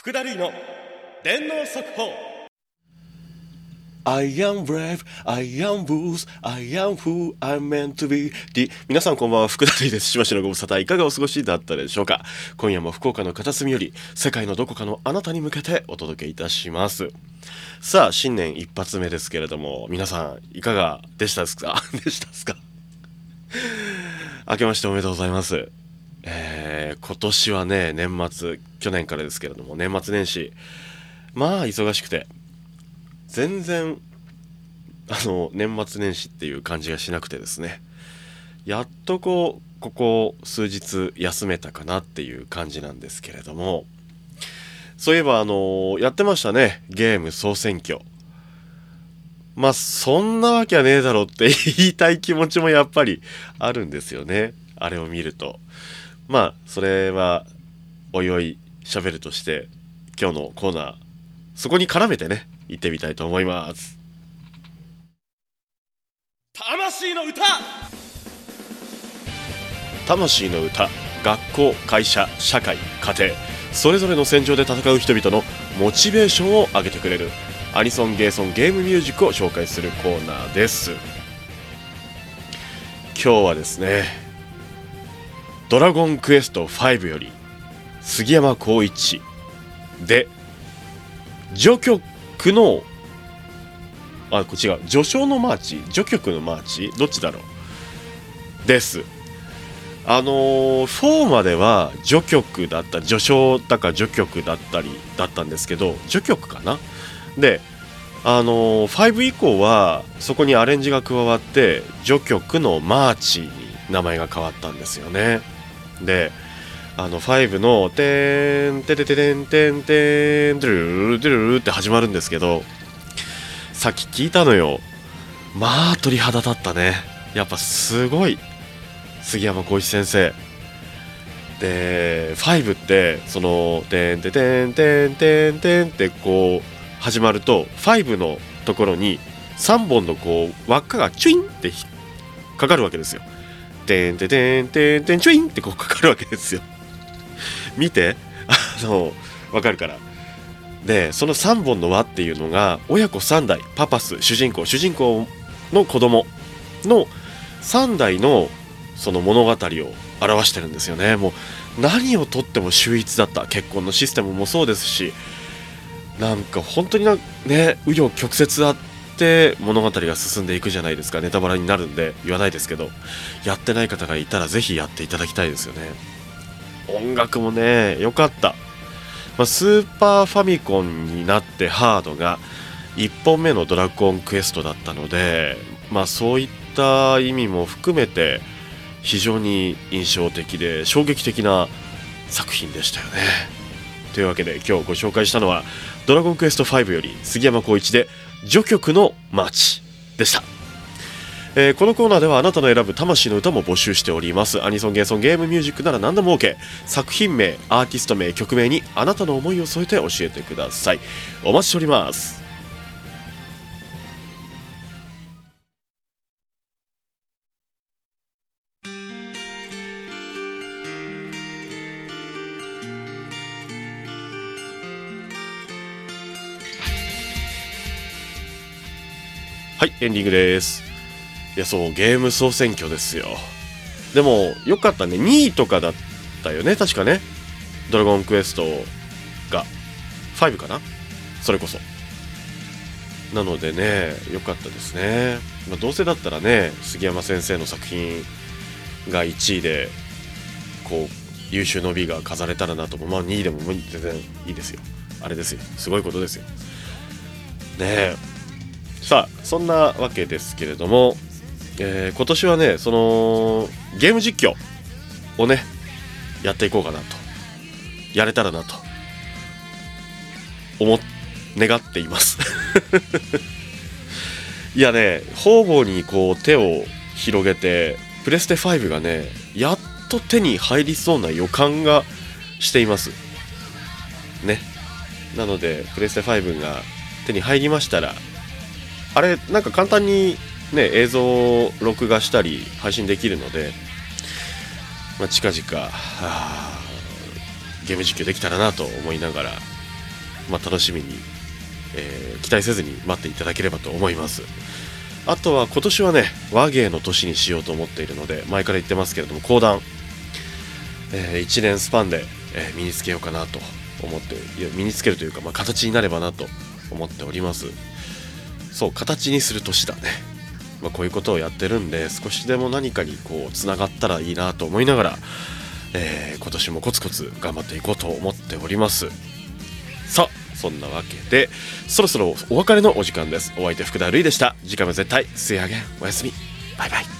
福田類の電脳速報 I am brave, I am booze, I am who I'm meant to be. で皆さんこんばんは、福田類です。しばしのご無沙汰いかがお過ごしだったでしょうか？今夜も福岡の片隅より、世界のどこかのあなたに向けてお届けいたします。さあ、新年一発目ですけれども、皆さんいかがでしたですか？でしたですか？明けましておめでとうございます。今年はね、年末、去年からですけれども、年末年始、まあ忙しくて、全然あの年末年始っていう感じがしなくてですねやっとこうここ数日休めたかなっていう感じなんですけれどもそういえばあのやってましたねゲーム総選挙。まあそんなわけはねえだろうって言いたい気持ちもやっぱりあるんですよねあれを見ると。まあそれはおいおい喋るとして今日のコーナーそこに絡めてね行ってみたいと思います。魂の歌!魂の歌学校会社社会家庭それぞれの戦場で戦う人々のモチベーションを上げてくれるアニソンゲーソンゲームミュージックを紹介するコーナーです。今日はですね「ドラゴンクエスト5」より杉山浩一。で序曲のあこっちが序章のマーチ？序曲のマーチ？どっちだろう？です。あのー、4までは序曲だった序章だか序曲だったりだったんですけど序曲かな？であのー、5以降はそこにアレンジが加わって序曲のマーチに名前が変わったんですよね。であの5の「てんててててんてんてんてるるてるる」って始まるんですけどさっき聞いたのよまあ鳥肌立ったねやっぱすごい杉山浩一先生で5ってその「てんててんてんてんてん」ってこう始まると5のところに3本のこう輪っかがチュインってかかるわけですよ。てんててんてんてんチュインってこうかかるわけですよ。見てあのわかるから。でその3本の輪っていうのが親子3代パパス主人公主人公の子供の3代のその物語を表してるんですよねもう何をとっても秀逸だった結婚のシステムもそうですしなんか本当にね紆余曲折あって物語が進んでいくじゃないですか。ネタバラになるんで言わないですけど。やってない方がいたらぜひやっていただきたいですよね。音楽もね良かった。まあ、スーパーファミコンになってハードが1本目のドラゴンクエストだったので、まあ、そういった意味も含めて非常に印象的で衝撃的な作品でしたよね。というわけで今日ご紹介したのは「ドラゴンクエスト5」より杉山浩一で「序曲の街」でした。えー、このコーナーではあなたの選ぶ魂の歌も募集しております。アニソンゲーソンゲームミュージックなら何でも OK 作品名アーティスト名曲名にあなたの思いを添えて教えてください。お待ちしております。はいエンディングです。いやそうゲーム総選挙ですよ。でもよかったね。2位とかだったよね。確かね。ドラゴンクエストが5かな。それこそ。なのでね良かったですね、まあ、どうせだったらね杉山先生の作品が1位でこう優秀の美が飾れたらなとまあ2位でも全然いいですよ。あれですよ。すごいことですよ。ねえ。さあそんなわけですけれどもえー、今年はねそのゲーム実況をねやっていこうかなとやれたらなと思願っています。いやね方々にこう手を広げてプレステ5がねやっと手に入りそうな予感がしています。ね。なのでプレステ5が手に入りましたらあれなんか簡単にね、映像を録画したり配信できるので、まあ、近々ゲーム実況できたらなと思いながらまあ、楽しみに、えー期待せずに待っていただければと思います。あとは今年はね和芸の年にしようと思っているので前から言ってますけれども講談、え1年スパンで、えー身につけようかなと思っていや身につけるというか、まあ、形になればなと思っております。そう形にする年だね、まあ、こういうことをやってるんで少しでも何かにこうつながったらいいなと思いながら、えー今年もコツコツ頑張っていこうと思っております。さあそんなわけでそろそろお別れのお時間です。お相手福田るいでした。次回も絶対水揚げおやすみ。バイバイ。